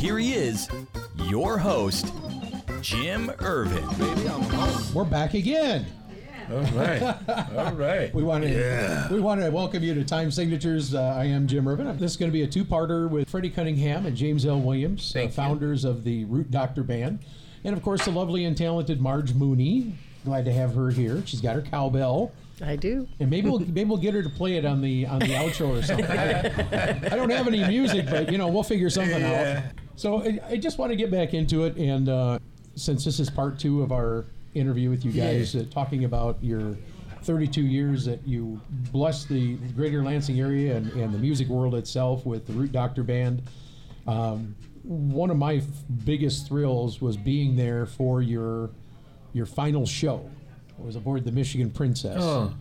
here he is, your host, Jim Ervin. We're back again. All right. All right. We want to we want to welcome you to Time Signatures. Uh, I am Jim Ervin. This is going to be a two-parter with Freddie Cunningham and James L. Williams, uh, Thank you. founders of the Root Doctor Band, and of course the lovely and talented Marge Mooney. Glad to have her here. She's got her cowbell. I do. And maybe we'll maybe we'll get her to play it on the on the outro or something. I don't have any music, but you know we'll figure something out. So I, I just want to get back into it, and uh, since this is part two of our interview with you guys, uh, talking about your 32 years that you blessed the greater Lansing area and, and the music world itself with the Root Doctor Band. Um, one of my f- biggest thrills was being there for your your final show. I was aboard the Michigan Princess. Oh.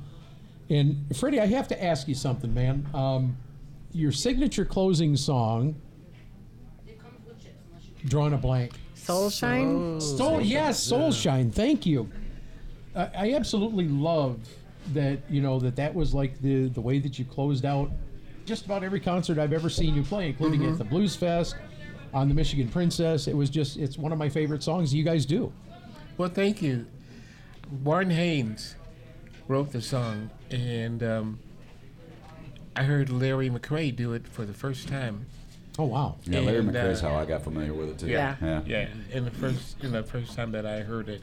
And Freddie, I have to ask you something, man. Um, your signature closing song, drawing a blank. Soulshine. Soul, yes, Soulshine. Thank you. I, I absolutely love that. You know that that was like the the way that you closed out just about every concert I've ever seen you play, including at the Blues Fest, on the Michigan Princess. It was just it's one of my favorite songs you guys do. Well, thank you. Warren Haynes wrote the song, and um, I heard Larry McCray do it for the first time. Oh wow! Yeah, Larry And, McCray's uh, how I got familiar with it too. Yeah. yeah. Yeah, in the first, you know, first time that I heard it,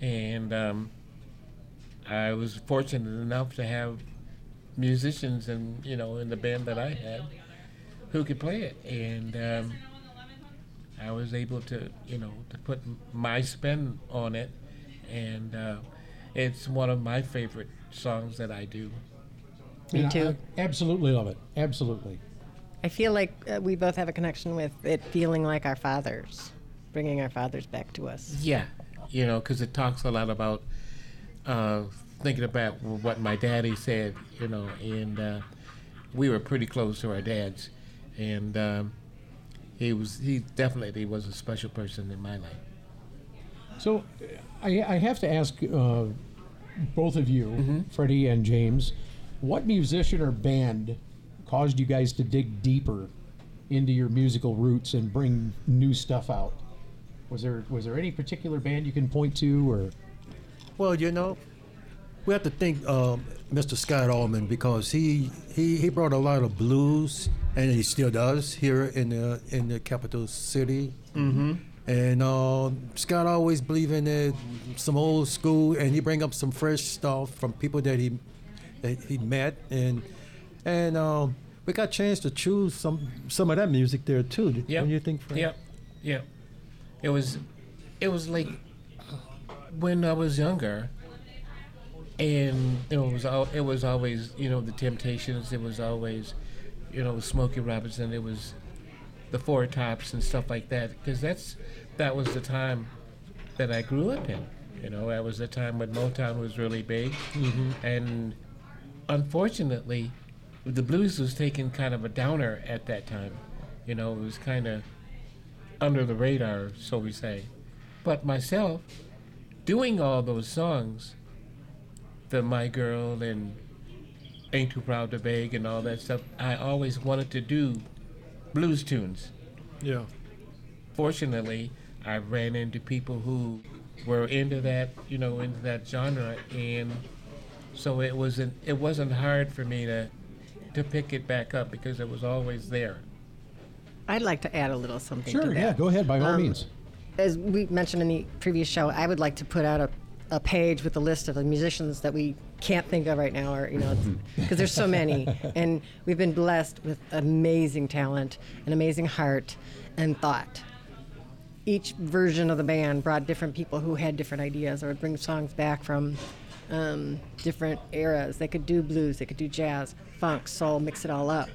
and um, I was fortunate enough to have musicians and you know in the band that I had who could play it, and um, I was able to you know to put my spin on it, and uh, it's one of my favorite songs that I do. Me And I- too. I absolutely love it. Absolutely. I feel like uh, we both have a connection with it feeling like our fathers, bringing our fathers back to us. Yeah, you know, because it talks a lot about uh, thinking about what my daddy said, you know, and uh, we were pretty close to our dads, and um, he was he definitely was a special person in my life. So, uh, I, I have to ask uh, both of you, Freddie and James, what musician or band caused you guys to dig deeper into your musical roots and bring new stuff out? Was there was there any particular band you can point to, or Well, you know, we have to thank um, Mr. Scott Allman because he, he he brought a lot of blues, and he still does here in the in the capital city. Mm-hmm. And uh, Scott always believe in uh, some old school, and he bring up some fresh stuff from people that he that he met, and and um, we got a chance to choose some some of that music there too. Yeah. Don't you think? Frank? Yep, yep. It was, it was like when I was younger, and it was al- it was always you know the Temptations. It was always, you know, Smokey Robinson. It was the Four Tops and stuff like that because that's that was the time that I grew up in. You know, that was the time when Motown was really big, mm-hmm. and unfortunately, the blues was taking kind of a downer at that time. You know, it was kind of under the radar, so we say. But myself, doing all those songs, the My Girl and Ain't Too Proud to Beg and all that stuff, I always wanted to do blues tunes. Yeah. Fortunately, I ran into people who were into that, you know, into that genre, and so it wasn't it wasn't hard for me to to pick it back up because it was always there. I'd like to add a little something. sure, to that. yeah, go ahead by all Um, means. As we mentioned in the previous show, I would like to put out a, a page with a list of the musicians that we can't think of right now, or you know, because there's so many, and we've been blessed with amazing talent, an amazing heart, and thought. Each version of the band brought different people who had different ideas, or would bring songs back from um, different eras. They could do blues, they could do jazz, funk, soul, mix it all up.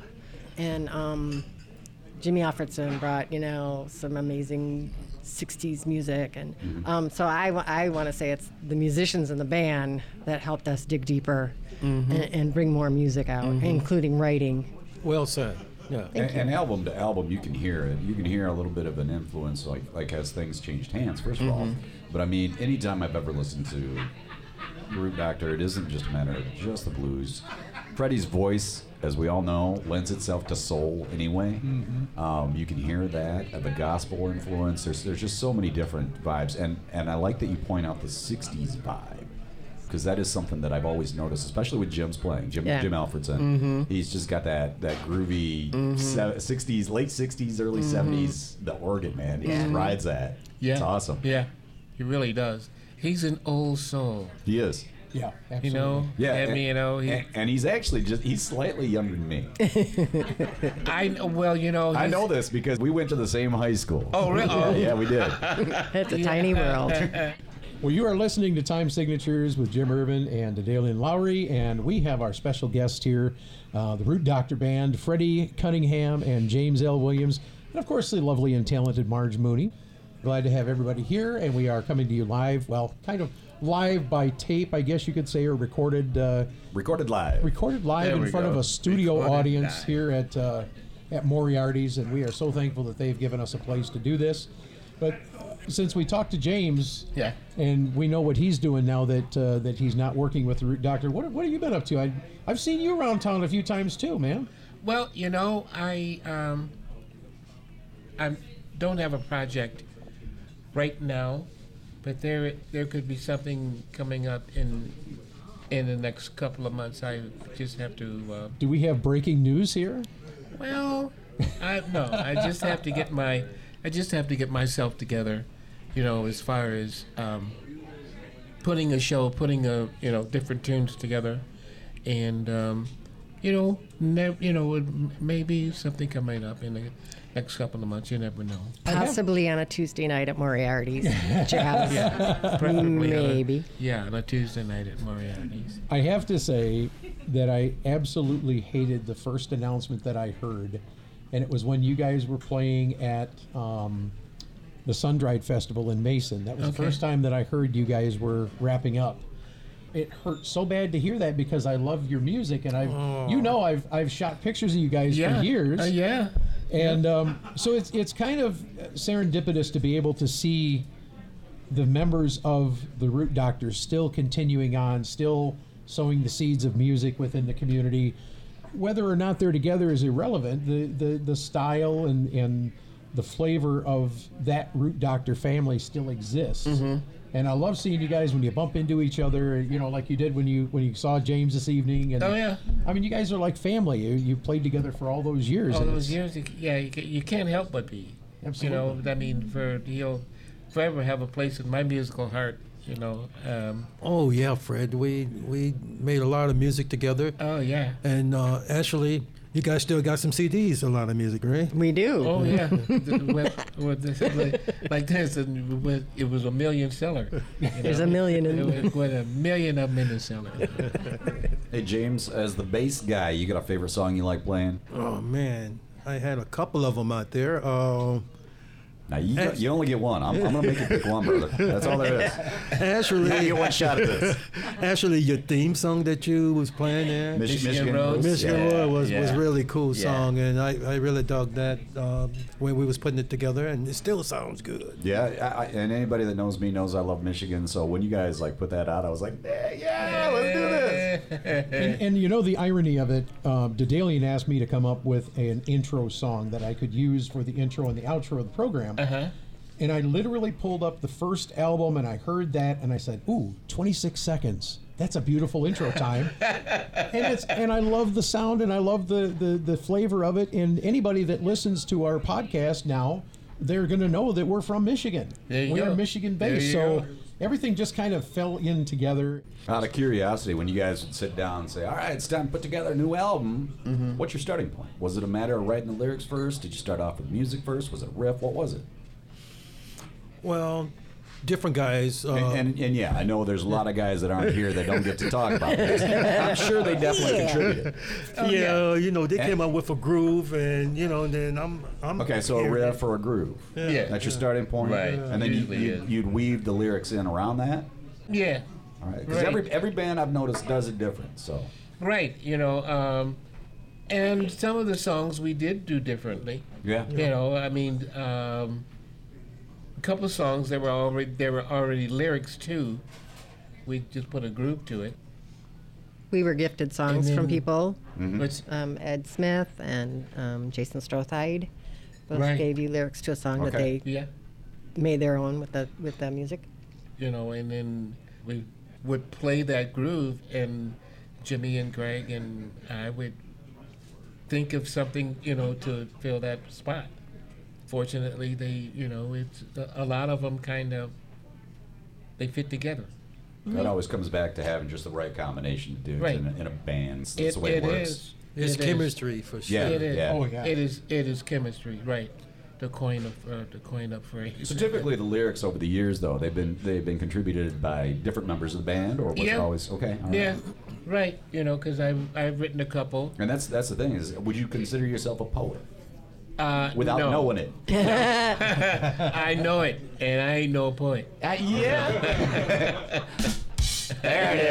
and um, Jimmy Alfredson brought you know some amazing '60s music, and um, so I, I want to say it's the musicians in the band that helped us dig deeper and, and bring more music out, including writing. Well said. Yeah. And, and album to album, you can hear it. You can hear a little bit of an influence, like like as things changed hands. 1st of all, but I mean, anytime I've ever listened to Root back Doctor, it isn't just a matter of just the blues. Freddie's voice, as we all know, lends itself to soul anyway. Um, you can hear that uh, the gospel influence. There's there's just so many different vibes, and and I like that you point out the '60s vibe because that is something that I've always noticed, especially with Jim's playing. Jim Yeah. Jim Alfredson, he's just got that that groovy se- '60s, late '60s, early '70s. The organ man, he just Yeah. rides that. Yeah. it's awesome. Yeah, he really does. He's an old soul. He is. Yeah, absolutely. You know. Yeah, I and- mean, you know, he, and, and he's actually just he's slightly younger than me. I well, you know. I know this because we went to the same high school. Oh, really? Oh. yeah, we did. It's a tiny world. Well, you are listening to Time Signatures with Jim Ervin and Daedalian Lowry, and we have our special guest here, uh, the Root Doctor Band, Freddie Cunningham and James L. Williams, and of course the lovely and talented Marge Mooney. Glad to have everybody here, and we are coming to you live, well, kind of live by tape, I guess you could say, or recorded. Uh, Recorded live. recorded live There in we front of a studio Recorded audience live. here at uh, at Moriarty's, and we are so thankful that they've given us a place to do this. But since we talked to James, Yeah. and we know what he's doing now that uh, that he's not working with the root doctor, what what have you been up to? I I've seen you around town a few times too, man. Well, you know, I um, I don't have a project right now, but there there could be something coming up in in the next couple of months. I just have to. Uh, Do we have breaking news here? well, I no, I just have to get my I just have to get myself together, you know, as far as um, putting a show, putting a you know different tunes together, and um, you know, ne- you know, maybe something coming up in the next couple of months. You never know. Possibly on a Tuesday night at Moriarty's. Jazz. Preferably on a- Maybe. yeah, on a Tuesday night at Moriarty's. I have to say that I absolutely hated the first announcement that I heard, and it was when you guys were playing at um, the Sun Dried Festival in Mason. That was the first time that I heard you guys were wrapping up. It hurt so bad to hear that because I love your music, and I've, you know, I've I've shot pictures of you guys Yeah, for years. Uh, yeah. And um, so it's it's kind of serendipitous to be able to see the members of the Root Doctors still continuing on, still sowing the seeds of music within the community. Whether or not they're together is irrelevant. The the, the style and, and the flavor of that Root Doctor family still exists. Mm-hmm. And I love seeing you guys when you bump into each other, you know, like you did when you when you saw James this evening. And Oh, yeah. I mean, you guys are like family. You, you played together for all those years. All those years, yeah, you, you can't help but be. Absolutely. You know, I mean, for he'll forever have a place in my musical heart. You know. Um, Oh yeah, Fred. We we made a lot of music together, oh yeah. and uh, actually, you guys still got some CDs. A lot of music, right? We do. Oh yeah. With, with this, like, like this, and with, it was a million seller. you There's know. a million in It was with a million of them in the cellar. Hey James, as the bass guy, you got a favorite song you like playing? Oh man, I had a couple of them out there. Uh, Now you got, you only get one. I'm, I'm gonna make you pick one, brother. That's all there is. You actually, get one shot at this. actually, your theme song that you was playing there. Mich- Michigan Roads. Michigan Yeah, Road was, was really cool Yeah. song, and I, I really dug that um, when we was putting it together, and it still sounds good. Yeah, I, I, and anybody that knows me knows I love Michigan. So when you guys like put that out, I was like, yeah, yeah let's do this. and, and you know the irony of it, um, Daedalian asked me to come up with an intro song that I could use for the intro and the outro of the program. Uh-huh. And I literally pulled up the first album and I heard that and I said, "Ooh, 26 seconds. That's a beautiful intro time." and it's and I love the sound and I love the the the flavor of it. And anybody that listens to our podcast now, they're going to know that we're from Michigan. We go. are Michigan based. so go. Everything just kind of fell in together. Out of curiosity, when you guys would sit down and say, "All right, it's time to put together a new album," Mm-hmm. what's your starting point? Was it a matter of writing the lyrics first? Did you start off with music first? Was it a riff? What was it? Well, different guys. Uh, And, and, and yeah, I know there's a lot of guys that aren't here that don't get to talk about this. I'm sure they definitely Yeah. contributed. yeah, you know, they And- came up with a groove, and you know, and then I'm, I'm Okay, so a here. riff or a groove. Yeah. That's your starting point. Right. And then you, Usually you, is. you'd weave the lyrics in around that. Yeah. All right. Because Right. every every band I've noticed does it different. So Right. You know, um, and some of the songs we did do differently. yeah. You know, I mean, um, a couple of songs there were already there were already lyrics to. We just put a group to it. We were gifted songs And from people. Mm-hmm. Um, Ed Smith and um, Jason Strothide both Right. gave you lyrics to a song that they yeah, made their own with the with the music. you know, and then we would play that groove, and Jimmy and Greg and I would think of something, you know, to fill that spot. Fortunately, they, you know, it's a lot of them kind of they fit together. That always comes back to having just the right combination of dudes Right. in, a, in a band. That's It, the way it, it works. is. It's It is. chemistry for sure. Yeah. It is. yeah. Oh, yeah. It is. It is chemistry, right? The coin a uh, to coin a phrase. So typically the lyrics over the years though they've been they've been contributed by different members of the band or was it always okay? all right. Yeah, right. You know, because I've I've written a couple. And that's that's the thing is would you consider yourself a poet Uh, without no. knowing it? I know it, and I ain't no poet. yeah. there it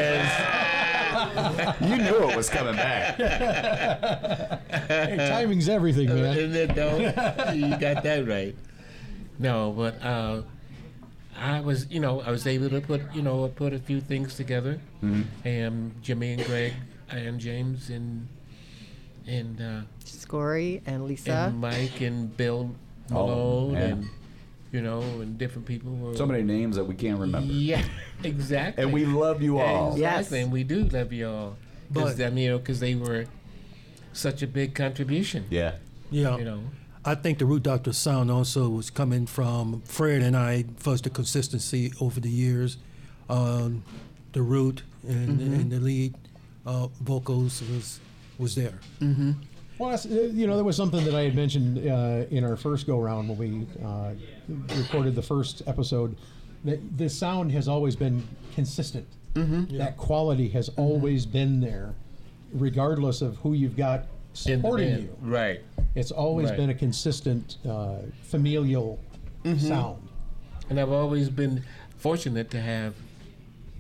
is. you knew it was coming back. Hey, timing's everything, man. Isn't it though? you got that right. No, but uh, I was, you know, I was able to put, you know, put a few things together, and Jimmy and Greg and James and and uh, Scory and Lisa. and Mike and Bill Oh, Malone yeah. and you know and different people were So many names that we can't remember. Yeah, exactly. And we love you all. Exactly, Yes. and we do love you all. Because But- I mean, you know, because they were such a big contribution. Yeah. Yeah. You know. I think the Root Doctor sound also was coming from Fred and I, first the consistency over the years. Um, the root and, and the lead uh, vocals was was there. Well, that's, uh, you know, that was something that I had mentioned uh, in our first go round when we uh, recorded the first episode. That the sound has always been consistent. Mm-hmm. That quality has always been there, regardless of who you've got supporting you. Right. It's always Right. been a consistent uh, familial sound. And I've always been fortunate to have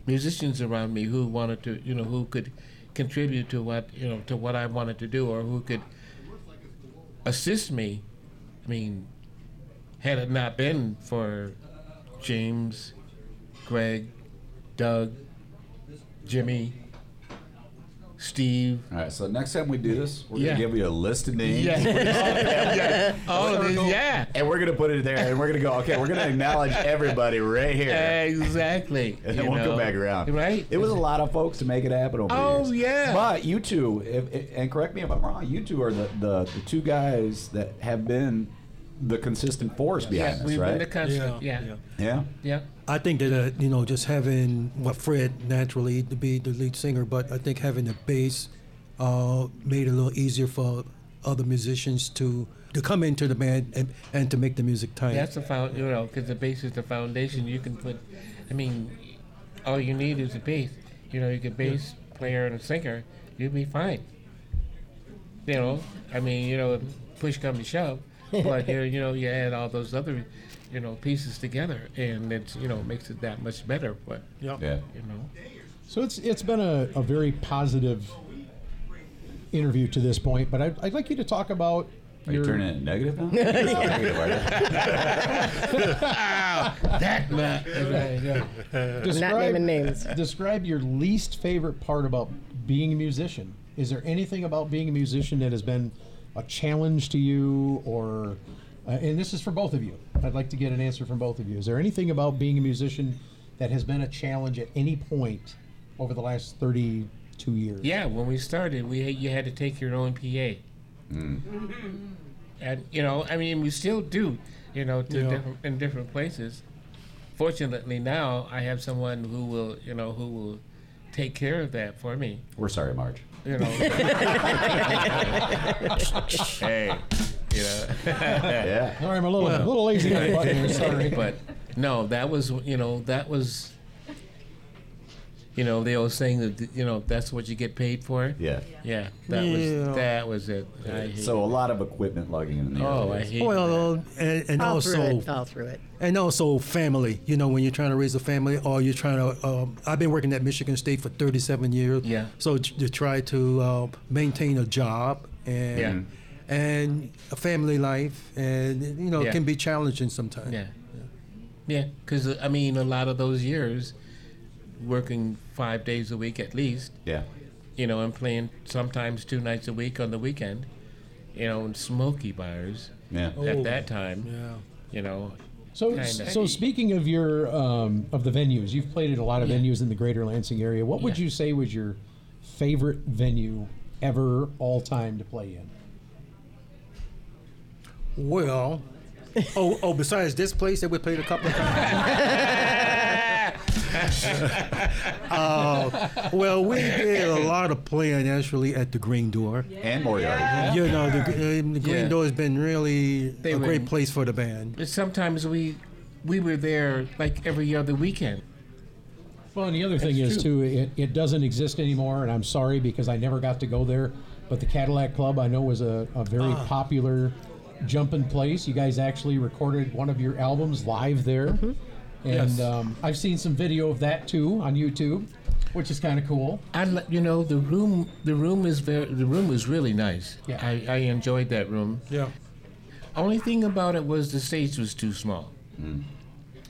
musicians around me who wanted to, you know, who could contribute to what, you know, to what I wanted to do or who could assist me. I mean, had it not been for James, Greg, Doug, Jimmy, Steve, All right. So next time we do this, we're Yeah. gonna give you a list of names. yeah, all of oh, this, yeah, And we're gonna put it there, and we're gonna go. Okay, we're gonna acknowledge everybody right here, exactly. and then you we'll know. come back around. right? It was a lot of folks to make it happen over Oh, years. yeah. But you two, if, if- and correct me if I'm wrong, you two are the, the, the two guys that have been the consistent force behind yeah, this, we've right? been the constant. Yeah, yeah, yeah. yeah. I think that uh, you know just having what Fred naturally to be the lead singer, but I think having the bass uh, made it a little easier for other musicians to to come into the band and, and to make the music tight. That's the found, you know, because the bass is the foundation. You can put, I mean, all you need is a bass. You know, you get bass player and a singer, you'll be fine. You know, I mean, you know, push come to shove, but you you know, you add all those other, you know, pieces together, and it's you know makes it that much better. But yeah. Yeah. you know, So it's it's been a, a very positive interview to this point, but I'd, I'd like you to talk about Are you your turning it negative now? Negative, are you? that man, right, yeah. I'm not naming names. describe your least favorite part about being a musician. Is there anything about being a musician that has been a challenge to you, or uh, and this is for both of you? I'd like to get an answer from both of you. Is there anything about being a musician that has been a challenge at any point over the last thirty-two years? Yeah, when we started, we you had to take your own PA. And you know, I mean, we still do, you know, to Yeah. different, in different places. Fortunately, now I have someone who will, you know, who will take care of that for me. We're sorry, Marge. You know. hey, you know. Yeah. Sorry, I'm a little, a little lazy on the. Sorry. but No, that was you know that was. You know they were saying that you know that's what you get paid for. Yeah. Yeah, that Yeah. was that was it. I hate So a lot of equipment lugging in the Oh, early I days. hate that. Well, and, and all also through it. All through it. and also family. You know, when you're trying to raise a family, or you're trying to. Um, I've been working at Michigan State for 37 years. Yeah. So t- to try to uh, maintain a job and Yeah. and a family life, and you know, Yeah. it can be challenging sometimes. Yeah. Yeah, because I mean, a lot of those years, working five days a week at least, Yeah. you know, and playing sometimes two nights a week on the weekend, you know, in smoky bars Yeah. Oh. at that time, Yeah. you know. So, Kinda. so speaking of your um, of the venues, you've played at a lot of Yeah. venues in the Greater Lansing area. What would you say was your favorite venue ever, all time to play in? Well, oh, oh, besides this place that we played a couple of times. uh, well, we did a lot of playing actually at the Green Door. And Moriarty. You know, the, uh, the Green Yeah. Door has been really They a were- great place for the band. But sometimes we we were there like every other weekend. Well, and the other thing That's is true. too, it, it doesn't exist anymore, and I'm sorry because I never got to go there. But the Cadillac Club I know was a, a very Ah. popular jumping place. You guys actually recorded one of your albums live there, Mm-hmm. And Yes. um, I've seen some video of that too on YouTube, which is kind of cool. I li- you know the room the room is very the room was really nice. Yeah. I, I enjoyed that room. Yeah. Only thing about it was the stage was too small.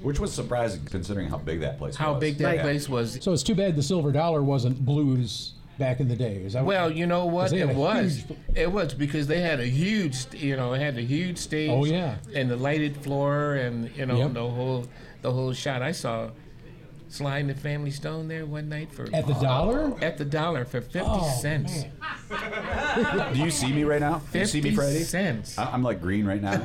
Which was surprising considering how big that place How was. big that Yeah. place was. So it's too bad the Silver Dollar wasn't blues back in the day. Is that what- Well, you know what? It was. huge- It was because they had a huge, you know, it had a huge stage. Oh, yeah. And the lighted floor, and you know Yep. the whole, the whole shot. I saw Sly and the Family Stone there one night for at the Dollar. at the dollar for fifty Oh, cents. man. Do you see me right now? Do you see me, Fifty Freddie? cents. I- I'm like green right now.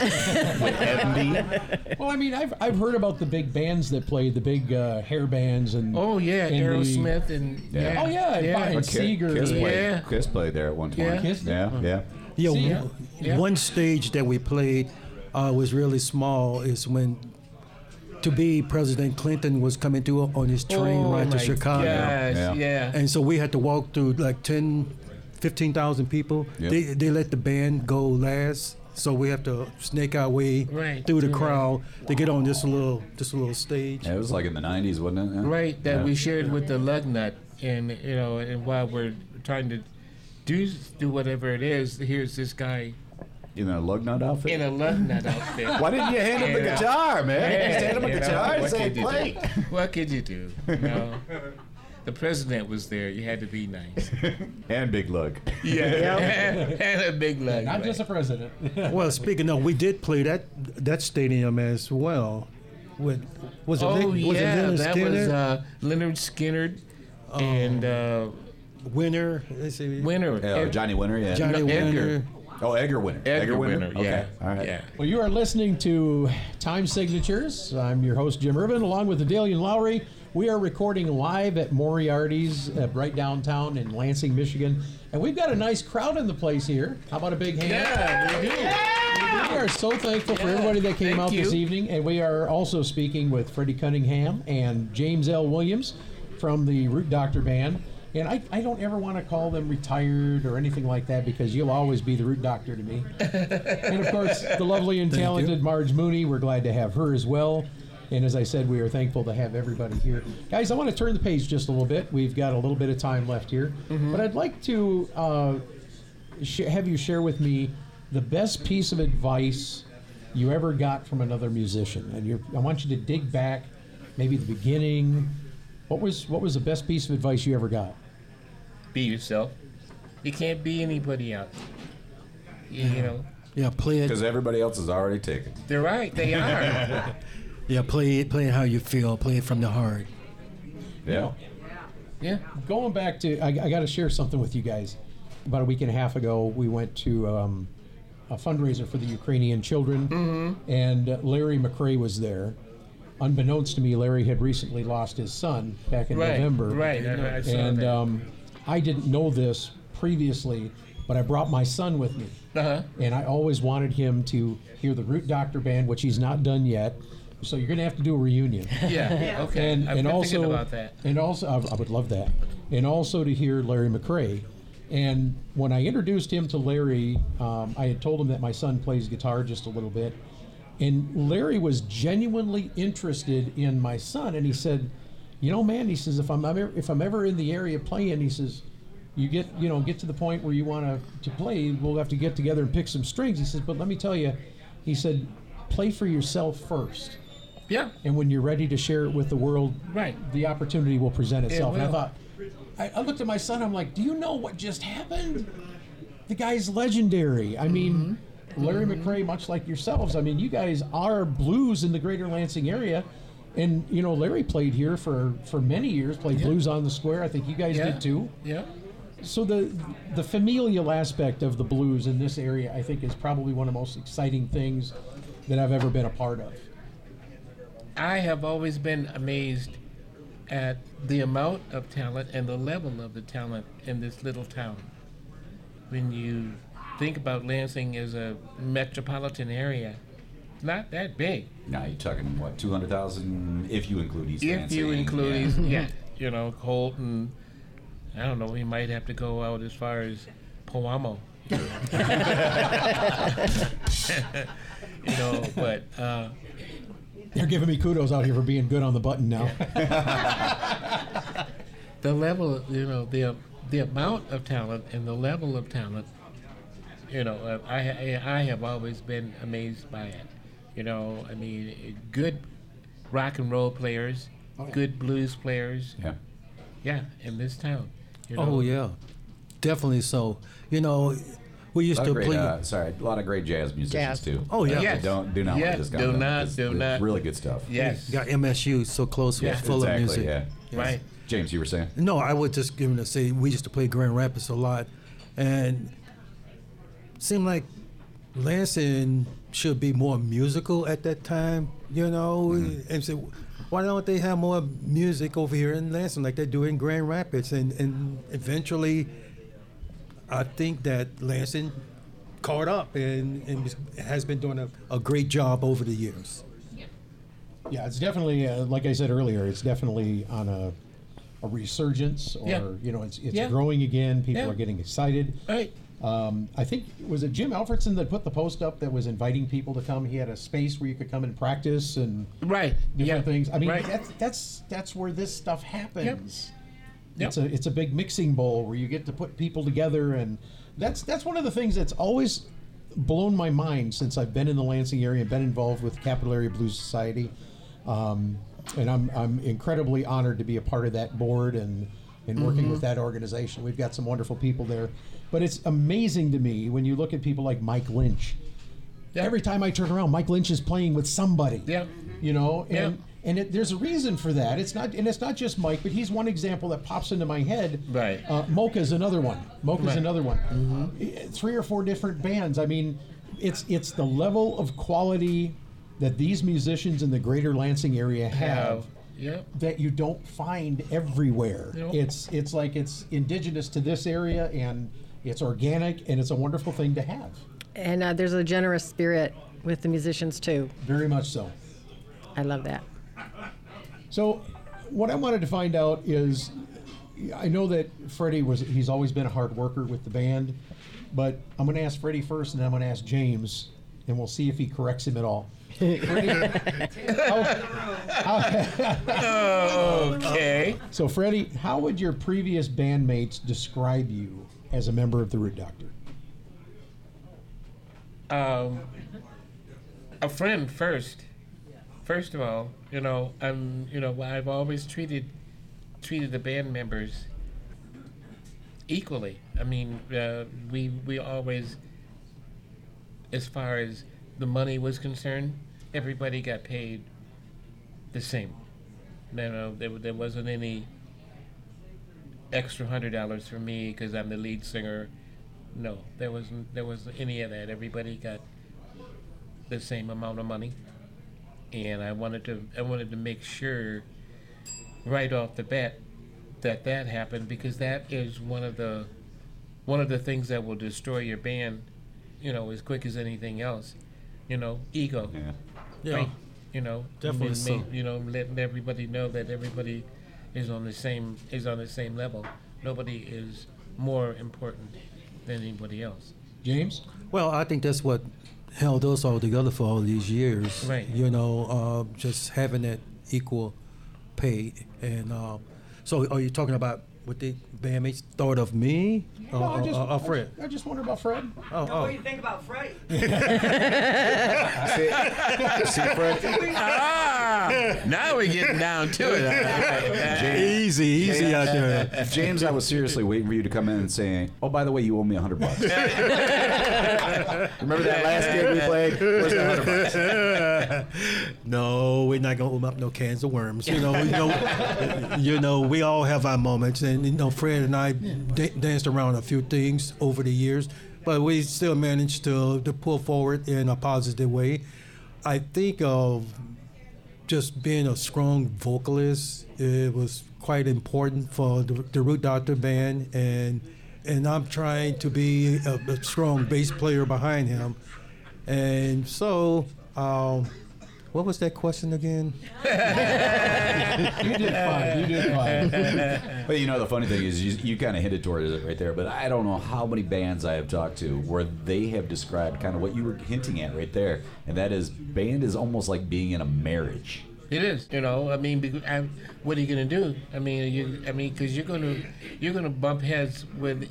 Well, I mean, I've, I've heard about the big bands that played, the big uh, hair bands and Oh yeah, and the- Aerosmith and Yeah. yeah. Oh, yeah, and yeah. and Bob Seger. Kiss played, Yeah. Kiss played there at one point. Yeah. Kiss did? Yeah, yeah. Yeah, See, yeah. one stage that we played uh, was really small. Is when to be President Clinton was coming through on his train oh, ride to Chicago. Gosh, Yeah. yeah. And so we had to walk through like 10, 15,000 people. Yep. They, they let the band go last. So we have to snake our way Right, through the through crowd to get on this little this little stage. Yeah, It was like in the 90s, wasn't it? Yeah. Right, that Yeah. we shared with the lug nut, and you know, and while we're trying to do do whatever it is, here's this guy In a lug nut outfit? in a lug nut outfit. Why didn't you hand him the Yeah. guitar, man? Yeah, Just hand him a you know, guitar and what say, could you play. do? What could you do? You know, the president was there. You had to be nice. and big lug. Yeah, and a big lug. Not right. just a president. Well, speaking of, we did play that that stadium as well. With was it Oh Lin- was yeah, it Leonard that Skinner? was uh, Lynyrd Skynyrd and uh, Winner? Winner. Yeah, Ed- Johnny Winter, yeah. Johnny No, Edgar. Winner. Oh, Edgar Winter. Edgar Winner. Okay. Yeah. All right. Yeah. Well, you are listening to Time Signatures. I'm your host, Jim Ervin, along with Daedalian Lowry. We are recording live at Moriarty's uh, right downtown in Lansing, Michigan. And we've got a nice crowd in the place here. How about a big hand? Yeah, we do. We are so thankful for everybody that came Thank out this evening. And we are also speaking with Freddie Cunningham and James L. Williams from the Root Doctor Band. And I, I don't ever want to call them retired or anything like that because you'll always be the Root Doctor to me. and of course, the lovely and talented Marge Mooney. We're glad to have her as well. And as I said, we are thankful to have everybody here. Guys, I want to turn the page just a little bit. We've got a little bit of time left here. But I'd like to uh, sh- have you share with me the best piece of advice you ever got from another musician. And you're, I want you to dig back, maybe the beginning. What was what was the best piece of advice you ever got? Be yourself. You can't be anybody else. You, you know, Yeah, play it. Because everybody else is already taken. they're right. They are. Yeah, play it. Play it how you feel. Play it from the heart. Yeah. yeah. Going back to, I, I got to share something with you guys. About a week and a half ago, we went to um, a fundraiser for the Ukrainian children, and uh, Larry McCray was there. Unbeknownst to me, Larry had recently lost his son back in Right. November. Right. I, I saw and that. um, I didn't know this previously, but I brought my son with me. uh-huh. and I always wanted him to hear the Root Doctor Band, which he's not done yet. So you're going to have to do a reunion. Yeah. Okay. and I've and been also thinking about that. and also I, I would love that and also to hear larry mccray and when i introduced him to larry um, i had told him that my son plays guitar just a little bit and larry was genuinely interested in my son and he said you know man he says if i'm ever, if i'm ever in the area playing he says you get you know get to the point where you want to to play we'll have to get together and pick some strings he says but let me tell you he said play for yourself first Yeah. and when you're ready to share it with the world, Right. the opportunity will present itself. And I thought, I, I looked at my son. I'm like, do you know what just happened? The guy's legendary. I mean, Mm-hmm. Larry McCray, much like yourselves. I mean, you guys are blues in the Greater Lansing area. And you know, Larry played here for for many years. Played blues on the square. I think you guys Yeah. did too. Yeah. So the the familial aspect of the blues in this area, I think, is probably one of the most exciting things that I've ever been a part of. I have always been amazed at the amount of talent and the level of the talent in this little town. When you think about Lansing as a metropolitan area, not that big. Now you're talking what, two hundred thousand if you include East If Lansing. you include, yeah. these, yeah, you know, Colton, I don't know, we might have to go out as far as Poamo. you know, but uh, They're giving me kudos out here for being good on the button now. the level, you know, the the amount of talent and the level of talent, you know, uh, I I, I have always been amazed by it. You know, I mean, good rock and roll players, Oh, yeah. good blues players, yeah. yeah, in this town. You know? Oh yeah, definitely so. You know, we used to great, play. uh, sorry, a lot of great jazz musicians Jazz. too. Oh, yeah. Yes. Don't do not Yes, let this do not, do not. Really good stuff. Yes. got MSU so close, Yeah, was full exactly. of music. Yeah. Right. James, you were saying? No, I was just going to say we used to play Grand Rapids a lot, and seemed like Lansing should be more musical at that time, you know. And so, why don't they have more music over here in Lansing like they do in Grand Rapids? And and eventually, I think that Lansing caught up and, and has been doing a, a great job over the years. yeah, it's definitely, uh, like I said earlier, it's definitely on a, a resurgence, or Yeah. you know, it's it's Yeah. growing again. People Yeah. are getting excited. Right. Um, I think was it Jim Alfredson that put the post up that was inviting people to come. He had a space where you could come and practice and Right. different yeah. things. I mean, right. that's that's that's where this stuff happens. Yep. It's a it's a big mixing bowl where you get to put people together, and that's that's one of the things that's always blown my mind since I've been in the Lansing area and been involved with Capital Area Blues Society. Um, and I'm I'm incredibly honored to be a part of that board and and working with that organization. We've got some wonderful people there, but it's amazing to me when you look at people like Mike Lynch. Yeah. Every time I turn around, Mike Lynch is playing with somebody Yeah. you know and Yeah. and it, there's a reason for that it's not and it's not just mike but he's one example that pops into my head Right. uh, mocha's another one mocha's Right. another one Eh, three or four different bands i mean it's it's the level of quality that these musicians in the greater lansing area have Have. Yep. that you don't find everywhere Nope. it's it's like it's indigenous to this area and it's organic and it's a wonderful thing to have And uh, there's a generous spirit with the musicians too. very much so I love that. So, what I wanted to find out is, I know that Freddie was he's always been a hard worker with the band, but I'm going to ask Freddie first, and then I'm going to ask James, and we'll see if he corrects him at all. Freddie, how- how- Okay. so, Freddie, how would your previous bandmates describe you as a member of the Root Doctor? um, a friend first. First of all, you know, I'm, you know, I've always treated treated the band members equally. I mean, uh, we we always, as far as the money was concerned, everybody got paid the same. You know, there, there wasn't any extra hundred dollars for me because I'm the lead singer. No, there wasn't there wasn't any of that. Everybody got the same amount of money, and I wanted to I wanted to make sure right off the bat that that happened because that is one of the one of the things that will destroy your band, you know, as quick as anything else. You know, ego. Yeah. Yeah. Right. You know, Definitely and so. you know, letting everybody know that everybody is on the same is on the same level. Nobody is more important than anybody else. James? Well, I think that's what held us all together for all these years. Right. You know, uh, just having that equal pay. And uh, so, are you talking about what the bandmates thought of me or, No, I uh, just, uh, uh, or- or Fred? I just wonder about Fred. Oh, What oh. do you think about Freddie? See, Fred, Ah, now we're getting down to it. Easy, easy out there. James, I was seriously waiting for you to come in and say, "Oh, by the way, you owe me a hundred bucks." Remember that last gig we played? Where's the hundred bucks? No, we're not gonna open up no cans of worms. You know, you know, you know, we all have our moments, and you know, Fred and I da- danced around a few things over the years, but we still managed to to pull forward in a positive way. I think of just being a strong vocalist. It was quite important for the, the Root Doctor band, and and I'm trying to be a, a strong bass player behind him, and so. Um, what was that question again? You did fine. You did fine. But you know, the funny thing is, you, you kind of hinted towards it right there. But I don't know how many bands I have talked to where they have described kind of what you were hinting at right there, and that is band is almost like being in a marriage. It is, you know. I mean, I, what are you gonna do? I mean, you, I mean, because you're gonna you're gonna bump heads with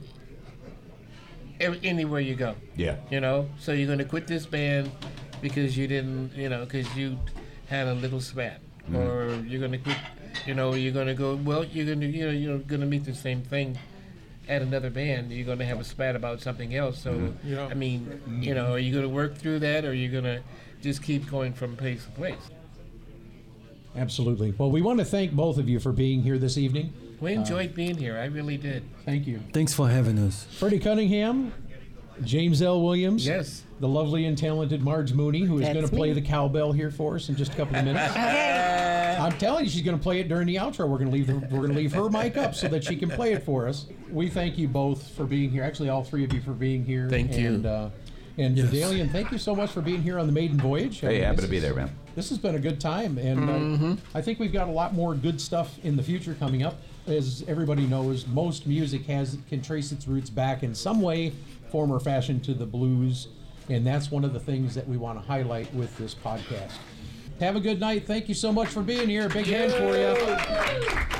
every, anywhere you go. Yeah. You know, so you're gonna quit this band because you didn't, you know, because you had a little spat, mm-hmm. or you're gonna quit. You know, you're gonna go. Well, you're gonna, you know, you're gonna meet the same thing at another band. You're gonna have a spat about something else. So, mm-hmm. I mean, you know, are you gonna work through that, or are you gonna just keep going from place to place? Absolutely. Well, we want to thank both of you for being here this evening. We uh, enjoyed being here. I really did. Thank you. Thanks for having us. Freddie Cunningham, James L. Williams. Yes. The lovely and talented Marge Mooney, who is That's going to play me. the cowbell here for us in just a couple of minutes. I'm telling you, she's going to play it during the outro. We're going to leave the, we're going to leave her mic up so that she can play it for us. We thank you both for being here. Actually, all three of you for being here. Thank you. And, uh, and Yes. Daedalian, thank you so much for being here on the maiden voyage. I Hey, mean, happy to be there, man. This has been a good time, and uh, I think we've got a lot more good stuff in the future coming up. As everybody knows, most music has can trace its roots back in some way, form, or fashion to the blues, and that's one of the things that we want to highlight with this podcast. Have a good night. Thank you so much for being here. Big hand for you.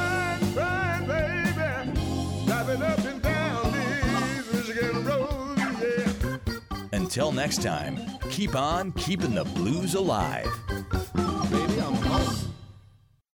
Until next time, keep on keeping the blues alive.